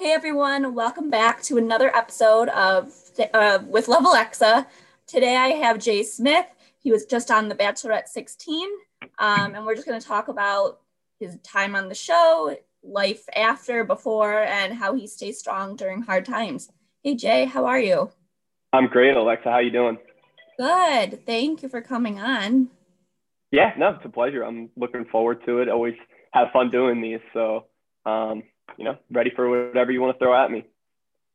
Hey everyone, welcome back to another episode of uh, with Love Alexa. Today I have Jay Smith. He was just on The Bachelorette 16, um, and we're just going to talk about his time on the show, life after, before, and how he stays strong during hard times. Hey Jay, how are you? I'm great, Alexa. How you doing? Good. Thank you for coming on. Yeah, no, it's a pleasure. I'm looking forward to it. Always have fun doing these. So, um, you know, ready for whatever you want to throw at me.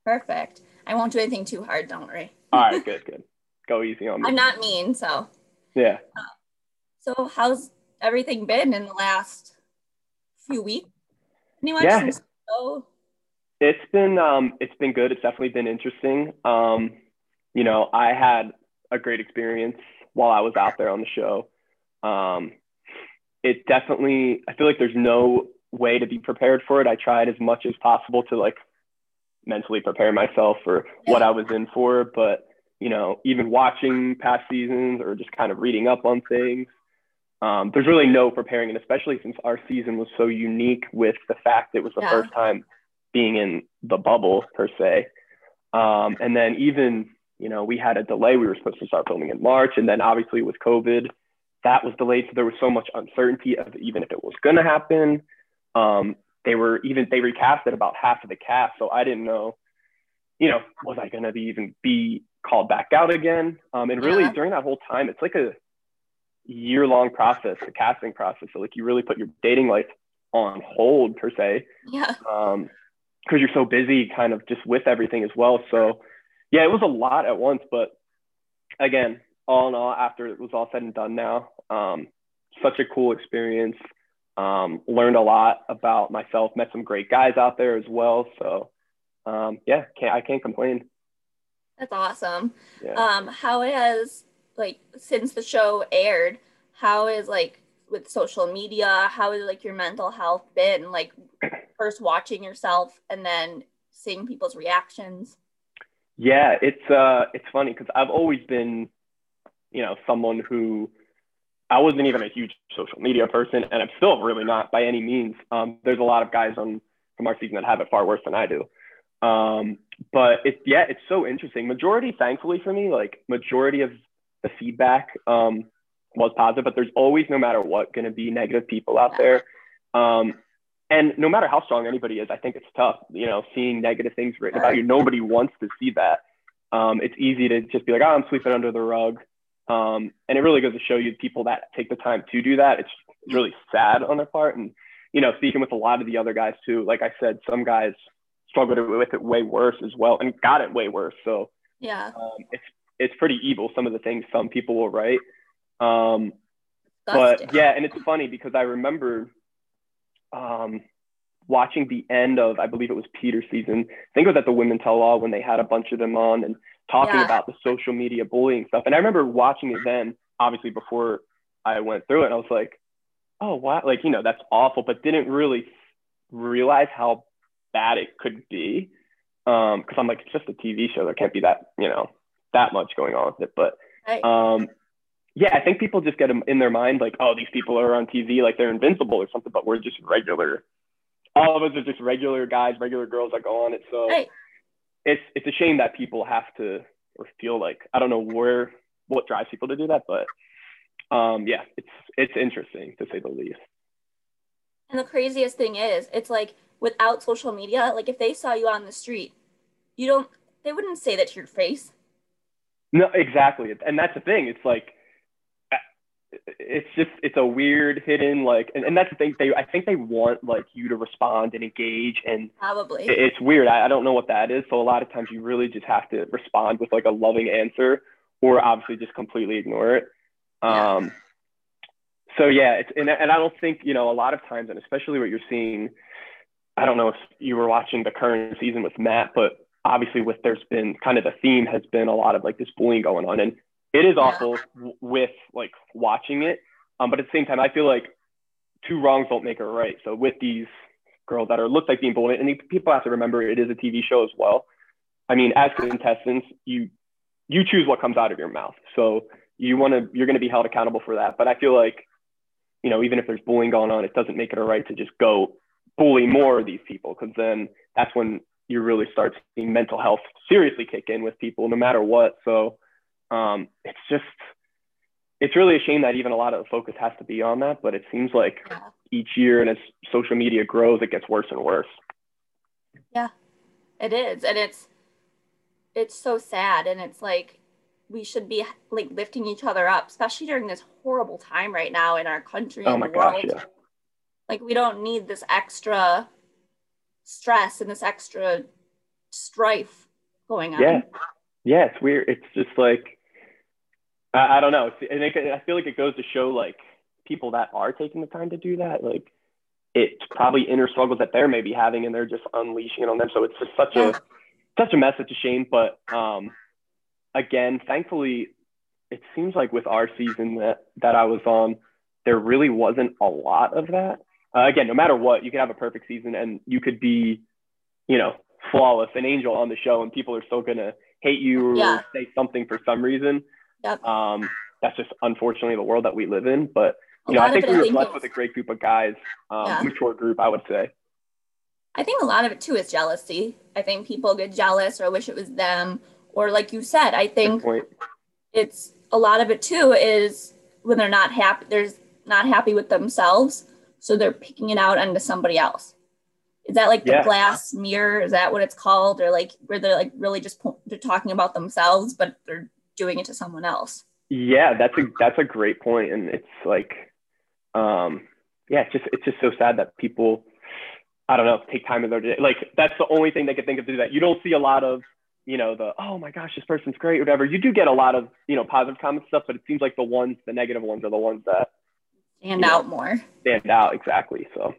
Perfect. I won't do anything too hard. Don't worry. All right, good, good. Go easy on me. I'm not mean, so. Yeah. Uh, so, how's everything been in the last few weeks? Anyone? Yeah. It's been um, it's been good. It's definitely been interesting. Um, you know, I had a great experience while I was out there on the show. Um, it definitely, I feel like there's no way to be prepared for it. I tried as much as possible to like mentally prepare myself for what I was in for. But, you know, even watching past seasons or just kind of reading up on things, um, there's really no preparing. And especially since our season was so unique with the fact it was the yeah. first time being in the bubble per se. Um, and then even, you know, we had a delay. We were supposed to start filming in March. And then obviously with COVID, that was delayed. So there was so much uncertainty of even if it was going to happen. Um, they were even they recasted about half of the cast, so I didn't know, you know, was I going to be even be called back out again? Um, and really yeah. during that whole time, it's like a year long process, the casting process. So like you really put your dating life on hold per se. Yeah. Um, because you're so busy, kind of just with everything as well. So yeah, it was a lot at once, but again, all in all, after it was all said and done now, um, such a cool experience. Um, learned a lot about myself, met some great guys out there as well. So um, yeah, can't, I can't complain. That's awesome. Yeah. Um, how has like since the show aired, how is like with social media, how is like your mental health been? Like first watching yourself and then seeing people's reactions. Yeah, it's uh it's funny because I've always been, you know, someone who I wasn't even a huge social media person, and I'm still really not by any means. Um, there's a lot of guys on from our season that have it far worse than I do. Um, but it's yeah, it's so interesting. Majority, thankfully for me, like majority of the feedback um, was positive, but there's always, no matter what, going to be negative people out there. Um, and no matter how strong anybody is, I think it's tough. You know, seeing negative things written about you, nobody wants to see that. Um, it's easy to just be like, oh, I'm sweeping under the rug. Um, and it really goes to show you people that take the time to do that. It's, it's really sad on their part. And, you know, speaking with a lot of the other guys too, like I said, some guys struggled with it way worse as well and got it way worse. So, yeah, um, it's, it's pretty evil. Some of the things some people will write. Um, but yeah, and it's funny because I remember um, watching the end of, I believe it was Peter's season. I think it was at the Women Tell All when they had a bunch of them on and talking yeah. about the social media bullying stuff. And I remember watching it then, obviously before I went through it, and I was like, oh, wow, like, you know, that's awful, but didn't really realize how bad it could be. Um, cause I'm like, it's just a TV show. There can't be that, you know, that much going on with it. But, um, yeah, I think people just get them in their mind like, oh, these people are on TV, like they're invincible or something, but we're just regular. All of us are just regular guys, regular girls that go on it. So right. It's it's a shame that people have to or feel like I don't know where what drives people to do that, but um, yeah, it's it's interesting to say the least. And the craziest thing is, it's like without social media, like if they saw you on the street, you don't they wouldn't say that to your face. No, exactly. And that's the thing. It's like it's just it's a weird hidden like and, and that's the thing they i think they want like you to respond and engage and probably it, it's weird I, I don't know what that is so a lot of times you really just have to respond with like a loving answer or obviously just completely ignore it yeah. um so yeah it's and, and i don't think you know a lot of times and especially what you're seeing i don't know if you were watching the current season with matt but obviously with there's been kind of the theme has been a lot of like this bullying going on and it is awful with like watching it. Um, but at the same time, I feel like two wrongs don't make a right. So with these girls that are looked like being bullied, and people have to remember it is a TV show as well. I mean, as contestants, you you choose what comes out of your mouth. So you want to you're going to be held accountable for that. But I feel like, you know, even if there's bullying going on, it doesn't make it a right to just go bully more of these people because then that's when you really start seeing mental health seriously kick in with people no matter what. So um, it's just, it's really a shame that even a lot of the focus has to be on that, but it seems like yeah. each year and as social media grows, it gets worse and worse. Yeah, it is. And it's, it's so sad. And it's like, we should be like lifting each other up, especially during this horrible time right now in our country oh and the world. Gosh, yeah. Like we don't need this extra stress and this extra strife going on. Yeah, yeah, it's weird. It's just like I, I don't know. and it, I feel like it goes to show like people that are taking the time to do that, like it's probably inner struggles that they're maybe having, and they're just unleashing it on them. So it's just such a such a mess. It's a shame, but um, again, thankfully, it seems like with our season that that I was on, there really wasn't a lot of that uh, again, no matter what, you can have a perfect season and you could be, you know, flawless, an angel on the show, and people are still gonna hate you or yeah. say something for some reason. Yep. Um, that's just unfortunately the world that we live in. But you a know, I think we were blessed with a great group of guys, um, yeah. mature group, I would say. I think a lot of it too is jealousy. I think people get jealous or wish it was them, or like you said, I think it's a lot of it too is when they're not happy. They're not happy with themselves so they're picking it out onto somebody else is that like the yeah. glass mirror is that what it's called or like where they're like really just po- they're talking about themselves but they're doing it to someone else. Yeah that's a that's a great point and it's like um yeah it's just it's just so sad that people i don't know take time in their day. Like that's the only thing they can think of to do that. You don't see a lot of you know the oh my gosh this person's great whatever. You do get a lot of you know positive comments stuff but it seems like the ones the negative ones are the ones that stand you know, out more. Stand out exactly. So.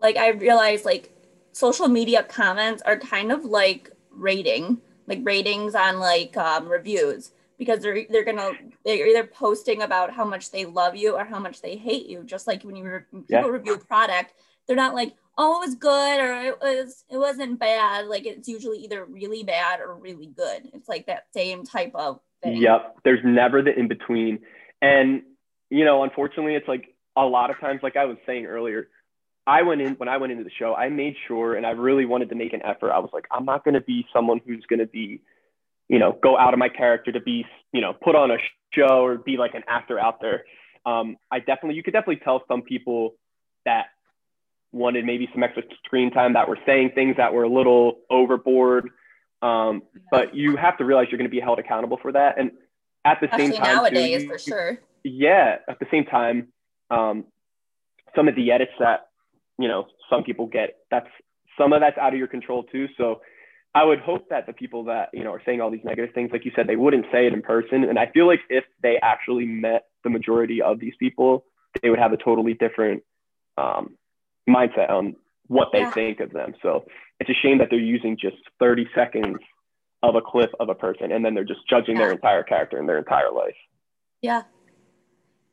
Like I realized like social media comments are kind of like rating, like ratings on like um, reviews because they're they're gonna they're either posting about how much they love you or how much they hate you. Just like when you re- people yeah. review a product, they're not like oh it was good or it was it wasn't bad. Like it's usually either really bad or really good. It's like that same type of thing. Yep. There's never the in between. And you know, unfortunately, it's like a lot of times, like I was saying earlier, I went in when I went into the show, I made sure and I really wanted to make an effort. I was like, I'm not going to be someone who's going to be, you know, go out of my character to be, you know, put on a show or be like an actor out there. Um, I definitely, you could definitely tell some people that wanted maybe some extra screen time that were saying things that were a little overboard. Um, but you have to realize you're going to be held accountable for that. And at the Especially same time, nowadays, too, you, for sure yeah, at the same time, um, some of the edits that you know some people get, that's some of that's out of your control too. So I would hope that the people that you know are saying all these negative things, like you said, they wouldn't say it in person. And I feel like if they actually met the majority of these people, they would have a totally different um, mindset on what they yeah. think of them. So it's a shame that they're using just 30 seconds of a clip of a person and then they're just judging yeah. their entire character and their entire life. Yeah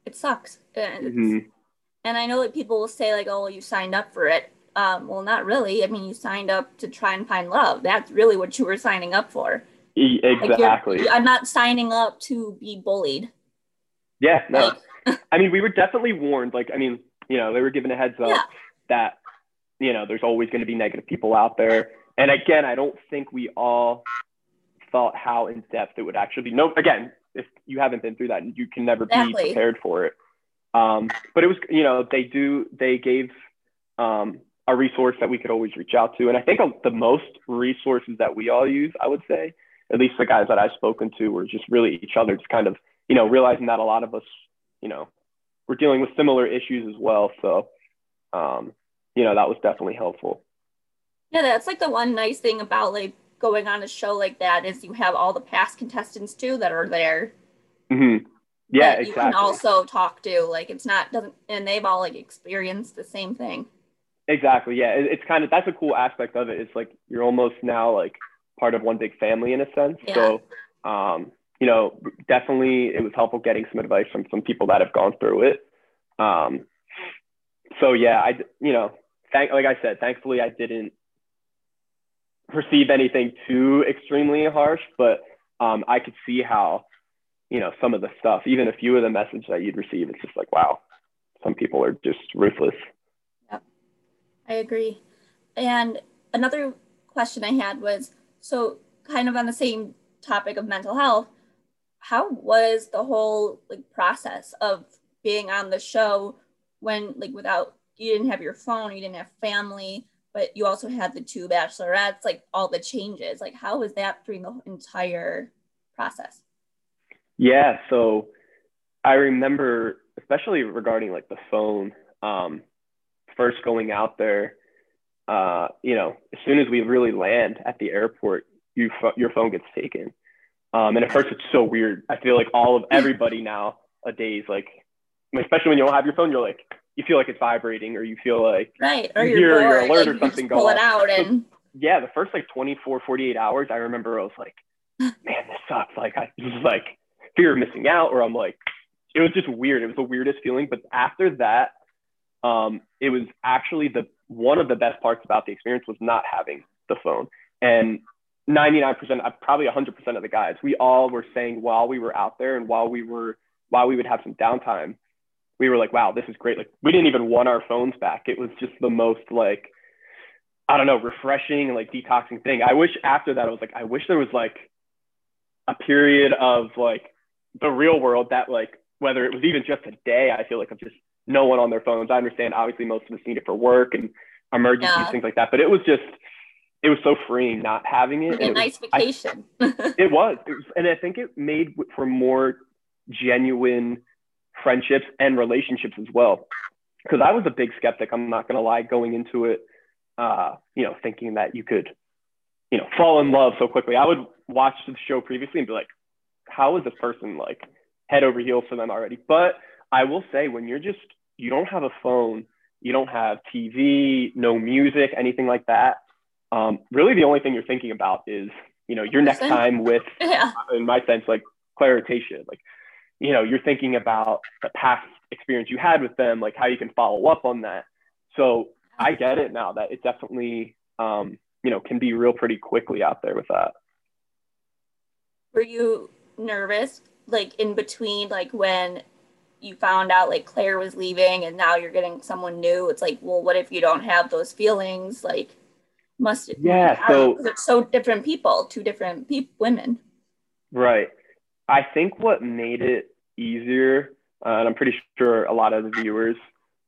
it sucks. And, mm-hmm. And I know that people will say like, "Oh, you signed up for it." Um, well, not really. I mean, you signed up to try and find love. That's really what you were signing up for. Exactly. Like I'm not signing up to be bullied. Yeah, no. Like, I mean, we were definitely warned. Like, I mean, you know, they were given a heads up yeah. that, you know, there's always going to be negative people out there. And again, I don't think we all thought how in depth it would actually be. No, again, if you haven't been through that, you can never exactly. be prepared for it. Um, but it was, you know, they do, they gave um, a resource that we could always reach out to. And I think the most resources that we all use, I would say, at least the guys that I've spoken to were just really each other, just kind of, you know, realizing that a lot of us, you know, we're dealing with similar issues as well. So, um, you know, that was definitely helpful. Yeah, that's like the one nice thing about like going on a show like that is you have all the past contestants too that are there. Mm-hmm. Yeah, exactly. You can also talk to like it's not doesn't and they've all like experienced the same thing. Exactly. Yeah, it, it's kind of that's a cool aspect of it. It's like you're almost now like part of one big family in a sense. Yeah. So, um, you know, definitely it was helpful getting some advice from some people that have gone through it. Um, so yeah, I you know, thank like I said, thankfully I didn't perceive anything too extremely harsh, but um, I could see how, you know, some of the stuff, even a few of the messages that you'd receive, it's just like, wow, some people are just ruthless. Yep, I agree. And another question I had was so kind of on the same topic of mental health. How was the whole like process of being on the show when like without you didn't have your phone, you didn't have family, but you also had the two bachelorettes, like all the changes. Like how was that during the entire process? Yeah, so I remember especially regarding like the phone, um, first going out there, uh, you know, as soon as we really land at the airport, you your phone gets taken. Um, and at first it's so weird. I feel like all of everybody nowadays, like, especially when you don't have your phone, you're like, you feel like it's vibrating or you feel like right or you hear your alert or something go pull it out and so, yeah the first like 24 48 hours i remember i was like man this sucks like i was like fear of missing out or i'm like it was just weird it was the weirdest feeling but after that um it was actually the one of the best parts about the experience was not having the phone and 99% uh, probably 100% of the guys we all were saying while we were out there and while we were while we would have some downtime we were like, wow, this is great. Like we didn't even want our phones back. It was just the most like, I don't know, refreshing and like detoxing thing. I wish after that, I was like, I wish there was like a period of like the real world that like, whether it was even just a day, I feel like of just no one on their phones. I understand obviously most of us need it for work and emergencies, yeah. things like that. But it was just, it was so freeing not having it. a nice was, vacation. I, it, was, it was. And I think it made for more genuine friendships and relationships as well. Because I was a big skeptic, I'm not going to lie, going into it, uh, you know, thinking that you could, you know, fall in love so quickly. I would watch the show previously and be like, how is this person like head over heels for them already? But I will say, when you're just, you don't have a phone, you don't have TV, no music, anything like that. Um, really, the only thing you're thinking about is, you know, your next time with, yeah. in my sense, like Tayshia. Like, you know, you're thinking about the past experience you had with them, like how you can follow up on that. So I get it now that it definitely, um, you know, can be real pretty quickly out there with that. Were you nervous, like in between, like when you found out like Claire was leaving and now you're getting someone new? It's like, well, what if you don't have those feelings? Like, must it? Yeah. So it's so different people, two different pe- women. Right. I think what made it easier. Uh, and I'm pretty sure a lot of the viewers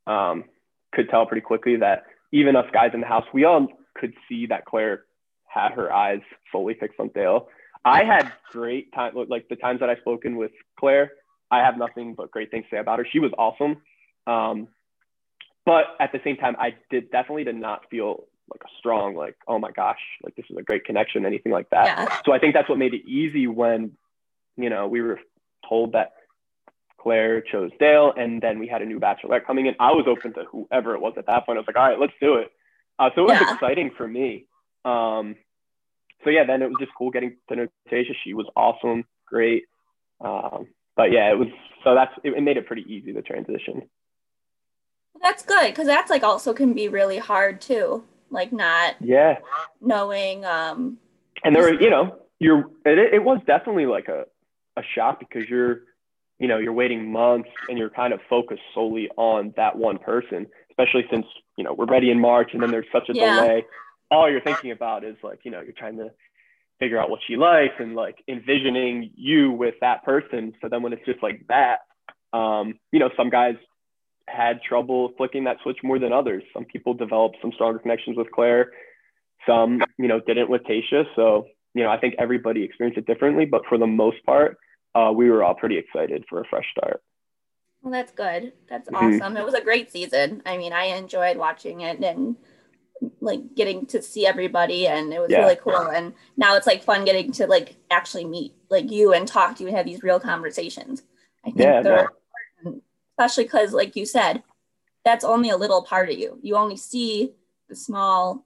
um, could tell pretty quickly that even us guys in the house, we all could see that Claire had her eyes fully fixed on Dale. I had great time, like the times that I've spoken with Claire, I have nothing but great things to say about her. She was awesome. Um, but at the same time, I did definitely did not feel like a strong, like, oh my gosh, like this is a great connection, anything like that. Yeah. So I think that's what made it easy when, you know, we were told that Claire chose Dale, and then we had a new bachelorette coming in. I was open to whoever it was at that point. I was like, all right, let's do it. Uh, so it was yeah. exciting for me. Um, so yeah, then it was just cool getting to know. She was awesome, great. Um, but yeah, it was so that's it, it made it pretty easy the transition. That's good because that's like also can be really hard too. Like not yeah knowing. Um, and there, were, you know, you're it, it was definitely like a a shock because you're you know you're waiting months and you're kind of focused solely on that one person especially since you know we're ready in march and then there's such a yeah. delay all you're thinking about is like you know you're trying to figure out what she likes and like envisioning you with that person so then when it's just like that um, you know some guys had trouble flicking that switch more than others some people developed some stronger connections with claire some you know didn't with Tayshia so you know i think everybody experienced it differently but for the most part uh, we were all pretty excited for a fresh start. Well, that's good. That's mm-hmm. awesome. It was a great season. I mean, I enjoyed watching it and like getting to see everybody and it was yeah. really cool and now it's like fun getting to like actually meet like you and talk to you and have these real conversations i think yeah, they're no. especially because like you said that's only a little part of you you only see the small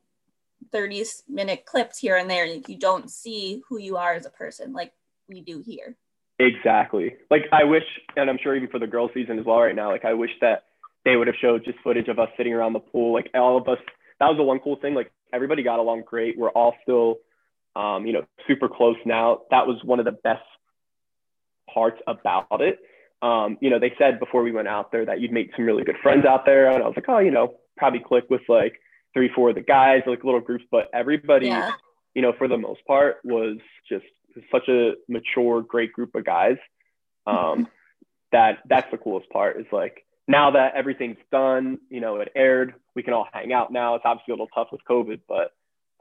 30 minute clips here and there and you don't see who you are as a person like we do here Exactly. Like I wish, and I'm sure even for the girls season as well right now, like I wish that they would have showed just footage of us sitting around the pool. Like all of us, that was the one cool thing. Like everybody got along great. We're all still, um, you know, super close now. That was one of the best parts about it. Um, you know, they said before we went out there that you'd make some really good friends out there. And I was like, oh, you know, probably click with like three, four of the guys, like little groups, but everybody, yeah. you know, for the most part, was just such a mature, great group of guys. Um, that that's the coolest part is like now that everything's done, you know, it aired, we can all hang out now. It's obviously a little tough with COVID, but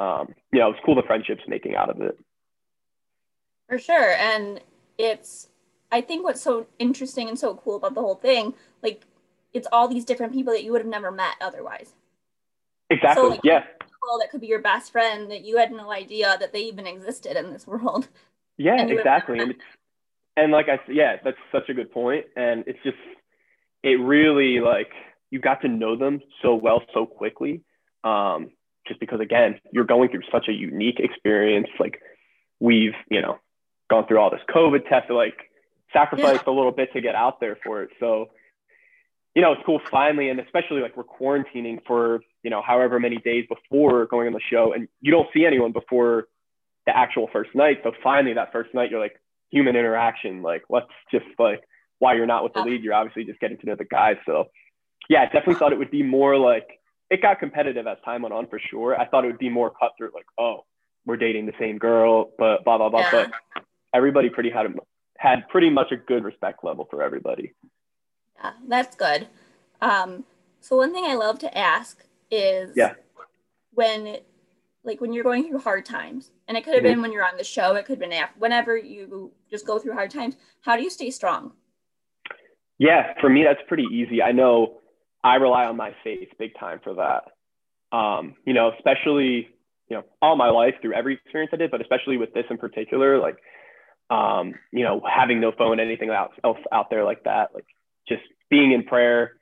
um, you know, it's cool the friendships making out of it. For sure. And it's I think what's so interesting and so cool about the whole thing, like it's all these different people that you would have never met otherwise. Exactly. So, like, yeah. People that could be your best friend that you had no idea that they even existed in this world. Yeah, exactly. And it's and like I said, yeah, that's such a good point. And it's just it really like you got to know them so well so quickly. Um, just because again, you're going through such a unique experience. Like we've, you know, gone through all this COVID test, like sacrificed yeah. a little bit to get out there for it. So, you know, it's cool finally, and especially like we're quarantining for, you know, however many days before going on the show, and you don't see anyone before the actual first night. So finally, that first night, you're like human interaction. Like, let's just like why you're not with the lead, you're obviously just getting to know the guys. So, yeah, I definitely thought it would be more like it got competitive as time went on for sure. I thought it would be more cutthroat, like, oh, we're dating the same girl, but blah blah blah. Yeah. But everybody pretty had a, had pretty much a good respect level for everybody. Yeah, that's good. Um, so one thing I love to ask is yeah. when like when you're going through hard times, and it could have mm-hmm. been when you're on the show, it could have been after, whenever you just go through hard times. How do you stay strong? Yeah, for me that's pretty easy. I know I rely on my faith big time for that. Um, you know, especially you know all my life through every experience I did, but especially with this in particular, like um, you know, having no phone, anything else out there like that, like just being in prayer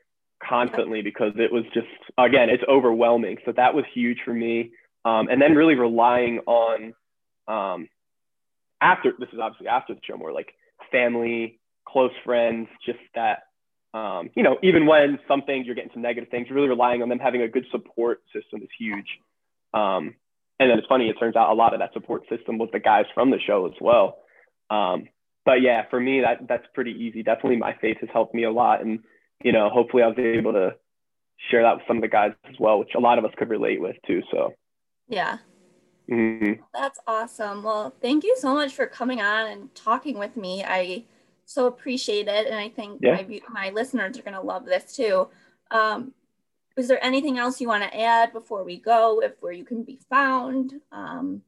constantly because it was just again it's overwhelming. So that was huge for me. Um, and then really relying on um, after this is obviously after the show more like family, close friends, just that um, you know, even when some things you're getting some negative things, really relying on them having a good support system is huge. Um, and then it's funny, it turns out a lot of that support system was the guys from the show as well. Um, but yeah, for me, that that's pretty easy. Definitely, my faith has helped me a lot, and you know, hopefully, I was able to share that with some of the guys as well, which a lot of us could relate with too. So yeah. Mm-hmm. That's awesome. Well, thank you so much for coming on and talking with me. I so appreciate it, and I think yeah. my my listeners are gonna love this too. Um, is there anything else you want to add before we go? If where you can be found? Um,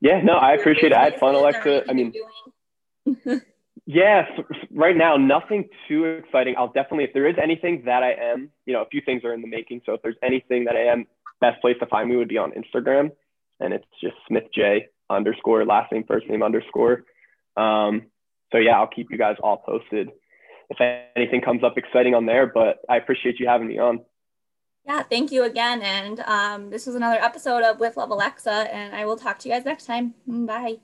yeah, no, I appreciate it. I had fun, Alexa. I mean, yeah, right now, nothing too exciting. I'll definitely, if there is anything that I am, you know, a few things are in the making. So if there's anything that I am, best place to find me would be on Instagram. And it's just Smith J underscore, last name, first name underscore. Um, so yeah, I'll keep you guys all posted if anything comes up exciting on there. But I appreciate you having me on. Yeah, thank you again. And um, this was another episode of With Love Alexa, and I will talk to you guys next time. Bye.